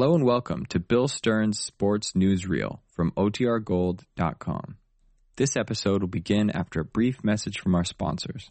Hello and welcome to Bill Stern's Sports Newsreel from OTRGold.com. This episode will begin after a brief message from our sponsors.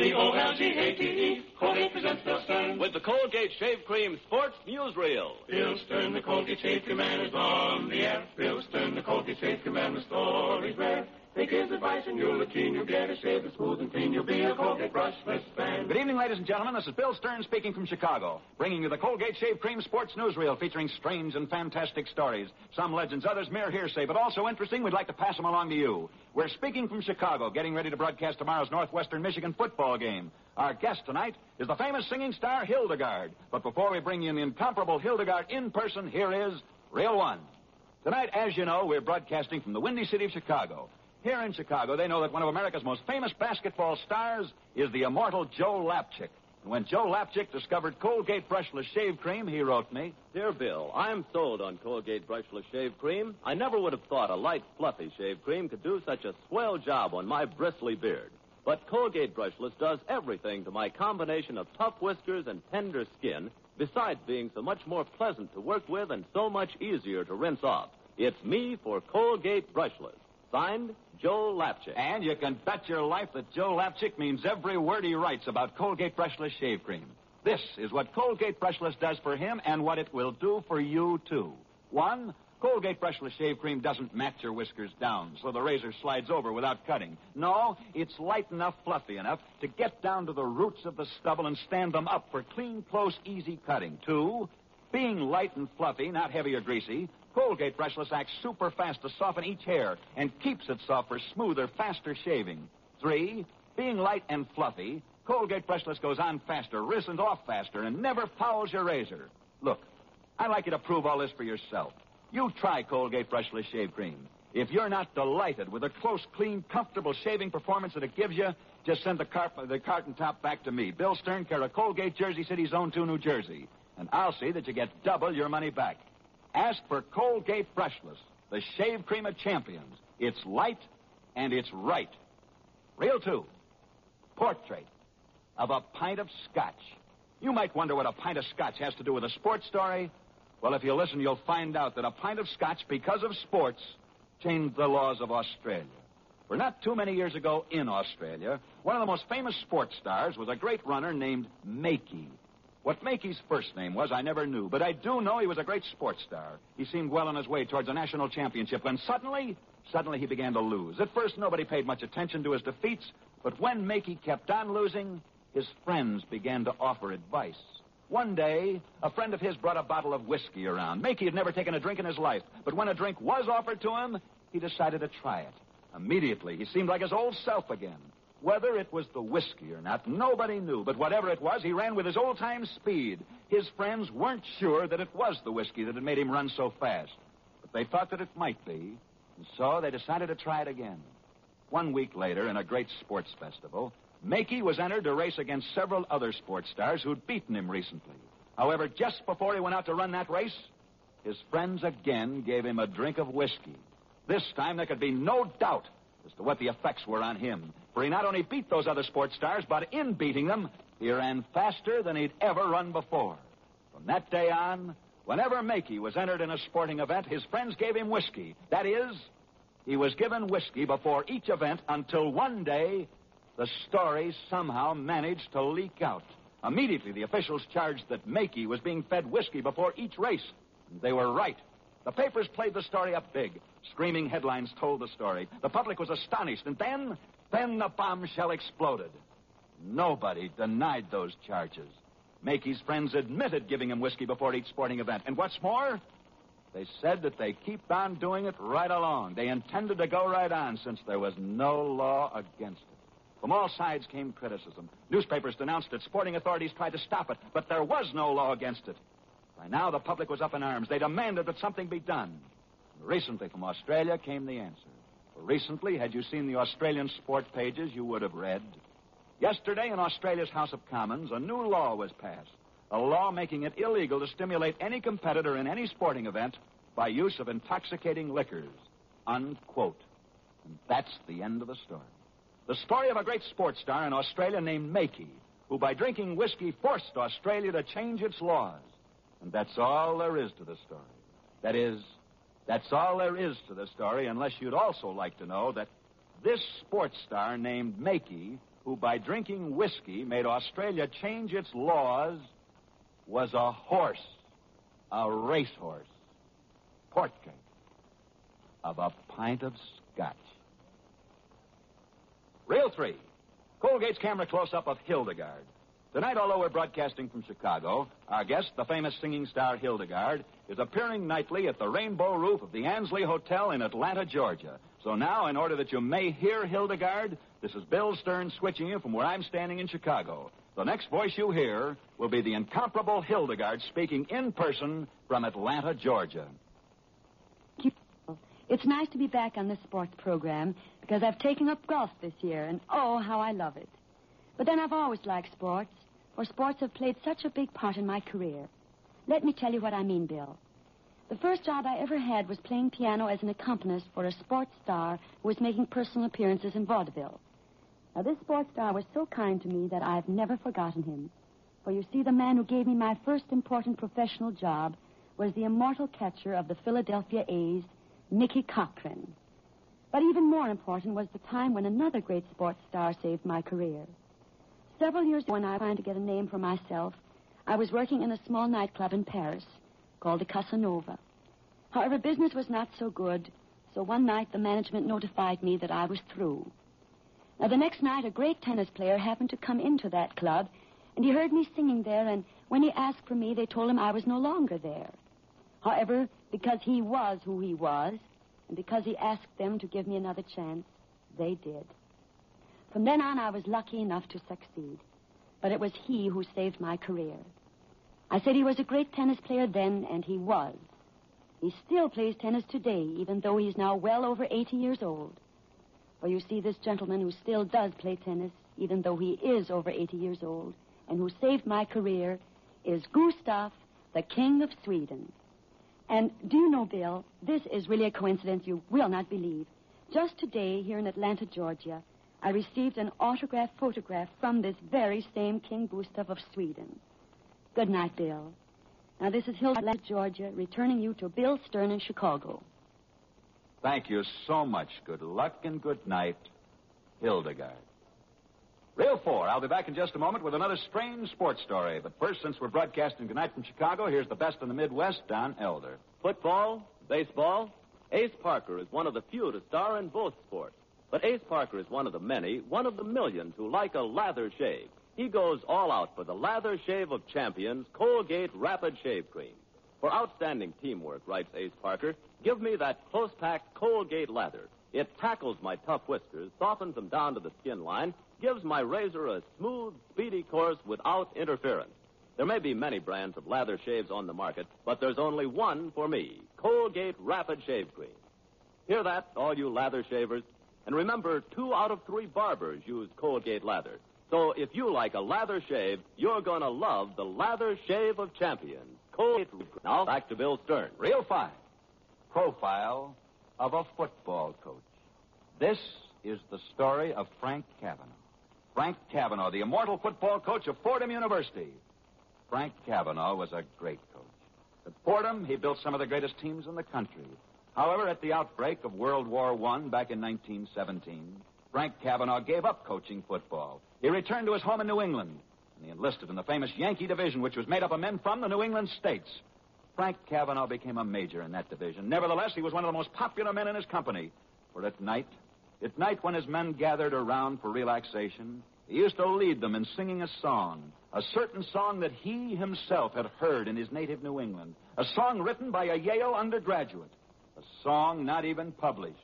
C-O-L-G-A-T-E, Colgate presents Bill Stern. With the Colgate Shave Cream Sports Newsreel. Bill Stern, the Colgate Shave Cream Man is on the air. Bill Stern, the Colgate Shave Cream Man with stories rare. Take his advice and you'll keen. You'll get a shave that's smooth and clean. You'll be a Colgate brushless fan. Good evening, ladies and gentlemen. This is Bill Stern speaking from Chicago, bringing you the Colgate Shave Cream Sports Newsreel featuring strange and fantastic stories. Some legends, others mere hearsay, but also interesting. We'd like to pass them along to you. We're speaking from Chicago, getting ready to broadcast tomorrow's Northwestern Michigan football game. Our guest tonight is the famous singing star Hildegarde. But before we bring you the incomparable Hildegarde in person, here is Reel One. Tonight, as you know, we're broadcasting from the windy city of Chicago. Here in Chicago, they know that one of America's most famous basketball stars is the immortal Joe Lapchick. And when Joe Lapchick discovered Colgate Brushless Shave Cream, he wrote me, Dear Bill, I'm sold on Colgate Brushless Shave Cream. I never would have thought a light, fluffy shave cream could do such a swell job on my bristly beard. But Colgate Brushless does everything to my combination of tough whiskers and tender skin, besides being so much more pleasant to work with and so much easier to rinse off. It's me for Colgate Brushless. Signed, Joe Lapchick. and you can bet your life that Joe Lapchick means every word he writes about Colgate Brushless Shave Cream. This is what Colgate Brushless does for him and what it will do for you, too. One, Colgate Brushless Shave Cream doesn't mat your whiskers down so the razor slides over without cutting. No, it's light enough, fluffy enough to get down to the roots of the stubble and stand them up for clean, close, easy cutting. Two, being light and fluffy, not heavy or greasy, Colgate Brushless acts super fast to soften each hair and keeps it soft for smoother, faster shaving. Three, being light and fluffy, Colgate Brushless goes on faster, risses off faster, and never fouls your razor. Look, I'd like you to prove all this for yourself. You try Colgate Brushless Shave Cream. If you're not delighted with the close, clean, comfortable shaving performance that it gives you, just send the, car- the carton top back to me, Bill Stern, care of Colgate, Jersey City, Zone 2, New Jersey. And I'll see that you get double your money back. Ask for Colgate Brushless, the shave cream of champions. It's light and it's right. Reel two. Portrait of a pint of scotch. You might wonder what a pint of scotch has to do with a sports story. Well, if you listen, you'll find out that a pint of scotch, because of sports, changed the laws of Australia. For not too many years ago in Australia, one of the most famous sports stars was a great runner named Makey. What Makey's first name was, I never knew, but I do know he was a great sports star. He seemed well on his way towards a national championship when suddenly, suddenly he began to lose. At first, nobody paid much attention to his defeats, but when Makey kept on losing, his friends began to offer advice. One day, a friend of his brought a bottle of whiskey around. Makey had never taken a drink in his life, but when a drink was offered to him, he decided to try it. Immediately, he seemed like his old self again. Whether it was the whiskey or not, nobody knew. But whatever it was, he ran with his old time speed. His friends weren't sure that it was the whiskey that had made him run so fast. But they thought that it might be. And so they decided to try it again. One week later, in a great sports festival, Makey was entered to race against several other sports stars who'd beaten him recently. However, just before he went out to run that race, his friends again gave him a drink of whiskey. This time there could be no doubt as to what the effects were on him. For he not only beat those other sports stars, but in beating them, he ran faster than he'd ever run before. From that day on, whenever Makey was entered in a sporting event, his friends gave him whiskey. That is, he was given whiskey before each event until one day the story somehow managed to leak out. Immediately, the officials charged that Makey was being fed whiskey before each race. And they were right. The papers played the story up big. Screaming headlines told the story. The public was astonished. And then, then the bombshell exploded. Nobody denied those charges. Makey's friends admitted giving him whiskey before each sporting event. And what's more, they said that they keep on doing it right along. They intended to go right on since there was no law against it. From all sides came criticism. Newspapers denounced it. Sporting authorities tried to stop it, but there was no law against it. By now, the public was up in arms. They demanded that something be done. Recently, from Australia came the answer. Recently, had you seen the Australian sport pages, you would have read. Yesterday, in Australia's House of Commons, a new law was passed. A law making it illegal to stimulate any competitor in any sporting event by use of intoxicating liquors. Unquote. And that's the end of the story. The story of a great sports star in Australia named Makey, who by drinking whiskey forced Australia to change its laws. And that's all there is to the story. That is, that's all there is to the story, unless you'd also like to know that this sports star named Makey, who by drinking whiskey made Australia change its laws, was a horse, a racehorse, portrait of a pint of scotch. Reel three. Colgate's camera close up of Hildegarde. Tonight, although we're broadcasting from Chicago, our guest, the famous singing star Hildegarde, is appearing nightly at the rainbow roof of the Ansley Hotel in Atlanta, Georgia. So now, in order that you may hear Hildegarde, this is Bill Stern switching you from where I'm standing in Chicago. The next voice you hear will be the incomparable Hildegarde speaking in person from Atlanta, Georgia. It's nice to be back on this sports program because I've taken up golf this year, and oh, how I love it. But then I've always liked sports, for sports have played such a big part in my career. Let me tell you what I mean, Bill. The first job I ever had was playing piano as an accompanist for a sports star who was making personal appearances in vaudeville. Now, this sports star was so kind to me that I've never forgotten him. For you see, the man who gave me my first important professional job was the immortal catcher of the Philadelphia A's, Mickey Cochrane. But even more important was the time when another great sports star saved my career. Several years ago, when I trying to get a name for myself, I was working in a small nightclub in Paris called the Casanova. However, business was not so good, so one night the management notified me that I was through. Now, the next night, a great tennis player happened to come into that club, and he heard me singing there, and when he asked for me, they told him I was no longer there. However, because he was who he was, and because he asked them to give me another chance, they did. From then on, I was lucky enough to succeed. But it was he who saved my career. I said he was a great tennis player then, and he was. He still plays tennis today, even though he's now well over 80 years old. For you see, this gentleman who still does play tennis, even though he is over 80 years old, and who saved my career, is Gustav, the King of Sweden. And do you know, Bill, this is really a coincidence you will not believe. Just today, here in Atlanta, Georgia, I received an autographed photograph from this very same King Gustav of Sweden. Good night, Bill. Now, this is Hilda, Georgia, returning you to Bill Stern in Chicago. Thank you so much. Good luck and good night, Hildegarde. Reel four. I'll be back in just a moment with another strange sports story. But first, since we're broadcasting tonight from Chicago, here's the best in the Midwest, Don Elder. Football, baseball. Ace Parker is one of the few to star in both sports. But Ace Parker is one of the many, one of the millions who like a lather shave. He goes all out for the lather shave of champions, Colgate Rapid Shave Cream. For outstanding teamwork, writes Ace Parker, give me that close packed Colgate lather. It tackles my tough whiskers, softens them down to the skin line, gives my razor a smooth, speedy course without interference. There may be many brands of lather shaves on the market, but there's only one for me Colgate Rapid Shave Cream. Hear that, all you lather shavers? And remember, two out of three barbers use Colgate lather. So if you like a lather shave, you're going to love the lather shave of champions. Colgate. Now back to Bill Stern. Reel fine. Profile of a football coach. This is the story of Frank Cavanaugh. Frank Cavanaugh, the immortal football coach of Fordham University. Frank Cavanaugh was a great coach. At Fordham, he built some of the greatest teams in the country. However, at the outbreak of World War I back in 1917, Frank Cavanaugh gave up coaching football. He returned to his home in New England, and he enlisted in the famous Yankee Division, which was made up of men from the New England states. Frank Cavanaugh became a major in that division. Nevertheless, he was one of the most popular men in his company. For at night, at night when his men gathered around for relaxation, he used to lead them in singing a song, a certain song that he himself had heard in his native New England, a song written by a Yale undergraduate, a song not even published,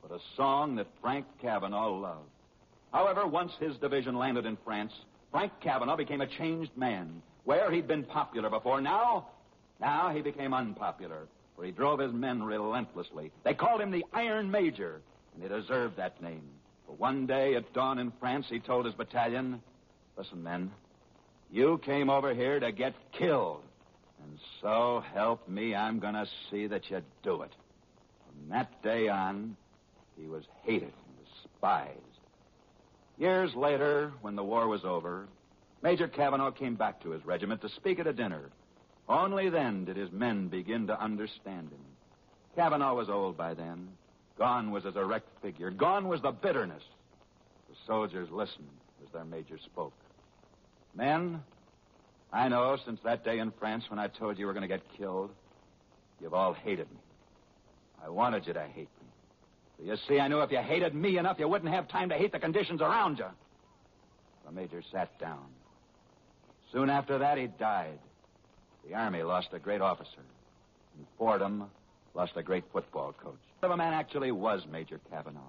but a song that Frank Cavanaugh loved. However, once his division landed in France, Frank Cavanaugh became a changed man. Where he'd been popular before, now Now he became unpopular, for he drove his men relentlessly. They called him the Iron Major, and he deserved that name. But one day at dawn in France, he told his battalion, Listen, men, you came over here to get killed. And so help me, I'm going to see that you do it. From that day on, he was hated and despised. Years later, when the war was over, Major Cavanaugh came back to his regiment to speak at a dinner. Only then did his men begin to understand him. Cavanaugh was old by then. Gone was his erect figure. Gone was the bitterness. The soldiers listened as their major spoke. Men, I know since that day in France when I told you you were going to get killed, you've all hated me. I wanted you to hate me. So you see, I knew if you hated me enough, you wouldn't have time to hate the conditions around you. The major sat down. Soon after that, he died. The Army lost a great officer. And Fordham lost a great football coach. If a man actually was Major Cavanaugh,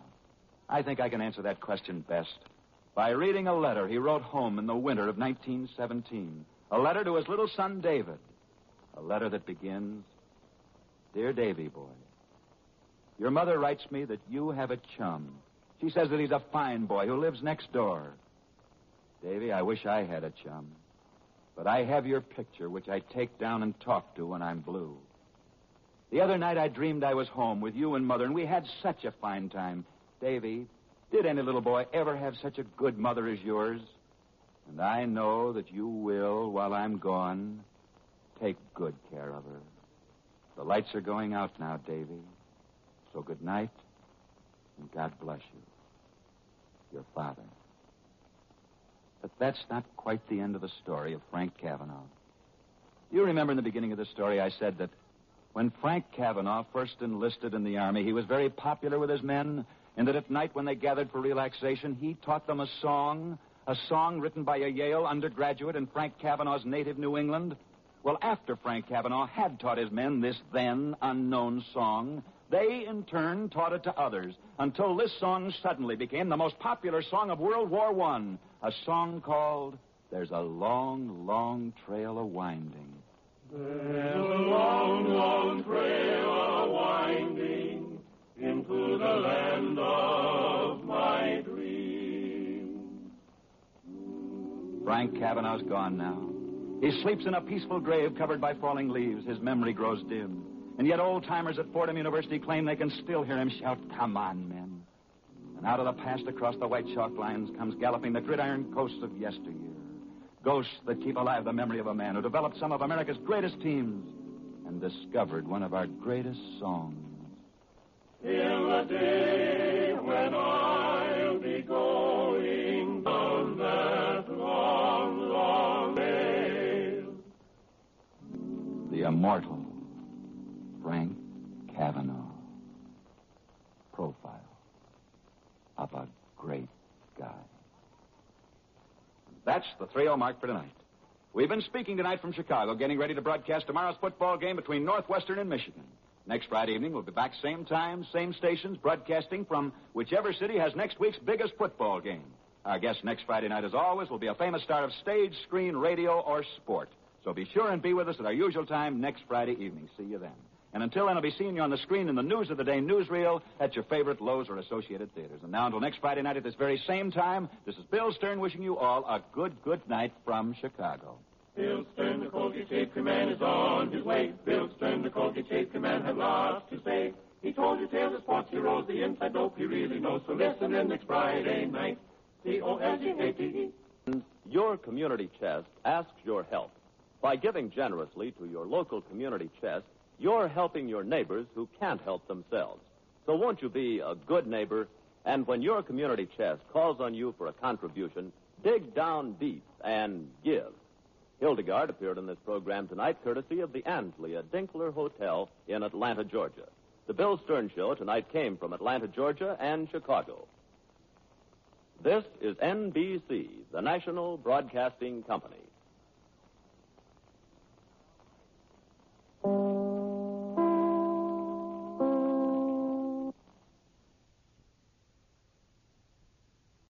I think I can answer that question best by reading a letter he wrote home in the winter of 1917. A letter to his little son, David. A letter that begins Dear Davy boy, your mother writes me that you have a chum. She says that he's a fine boy who lives next door. Davy, I wish I had a chum. But I have your picture, which I take down and talk to when I'm blue. The other night I dreamed I was home with you and Mother, and we had such a fine time. Davy, did any little boy ever have such a good mother as yours? And I know that you will, while I'm gone, take good care of her. The lights are going out now, Davy. So good night, and God bless you. Your father. But that's not quite the end of the story of Frank Cavanaugh. You remember in the beginning of the story, I said that when Frank Cavanaugh first enlisted in the Army, he was very popular with his men, and that at night when they gathered for relaxation, he taught them a song, a song written by a Yale undergraduate in Frank Cavanaugh's native New England. Well, after Frank Cavanaugh had taught his men this then unknown song, they in turn taught it to others until this song suddenly became the most popular song of World War I, a song called There's a Long, Long Trail a Winding. There's a long, long trail a winding into the land of my dreams. Frank Cavanaugh's gone now. He sleeps in a peaceful grave covered by falling leaves. His memory grows dim. And yet old timers at Fordham University claim they can still hear him shout, Come on, men. And out of the past across the white chalk lines comes galloping the gridiron ghosts of yesteryear. Ghosts that keep alive the memory of a man who developed some of America's greatest teams and discovered one of our greatest songs. In the day when I'll be going down that long, long trail. The immortal Cavanaugh. Profile of a great guy. That's the 3 0 mark for tonight. We've been speaking tonight from Chicago, getting ready to broadcast tomorrow's football game between Northwestern and Michigan. Next Friday evening, we'll be back same time, same stations, broadcasting from whichever city has next week's biggest football game. Our guest next Friday night, as always, will be a famous star of stage, screen, radio, or sport. So be sure and be with us at our usual time next Friday evening. See you then. And until then, I'll be seeing you on the screen in the News of the Day newsreel at your favorite Loew's or Associated Theaters. And now until next Friday night at this very same time, this is Bill Stern wishing you all a good, good night from Chicago. Bill Stern, the Colgate Shave Command is on his way. Bill Stern, the Colgate Shave Command had lots to say. He told you tales of sports heroes, the inside dope he really knows. So listen in next Friday night. C-O-L-G-A-T-E. Your community chest asks your help. By giving generously to your local community chest, you're helping your neighbors who can't help themselves. So won't you be a good neighbor? And when your community chest calls on you for a contribution, dig down deep and give. Hildegarde appeared in this program tonight courtesy of the Ansley, Dinkler Hotel in Atlanta, Georgia. The Bill Stern Show tonight came from Atlanta, Georgia and Chicago. This is NBC, the National Broadcasting Company.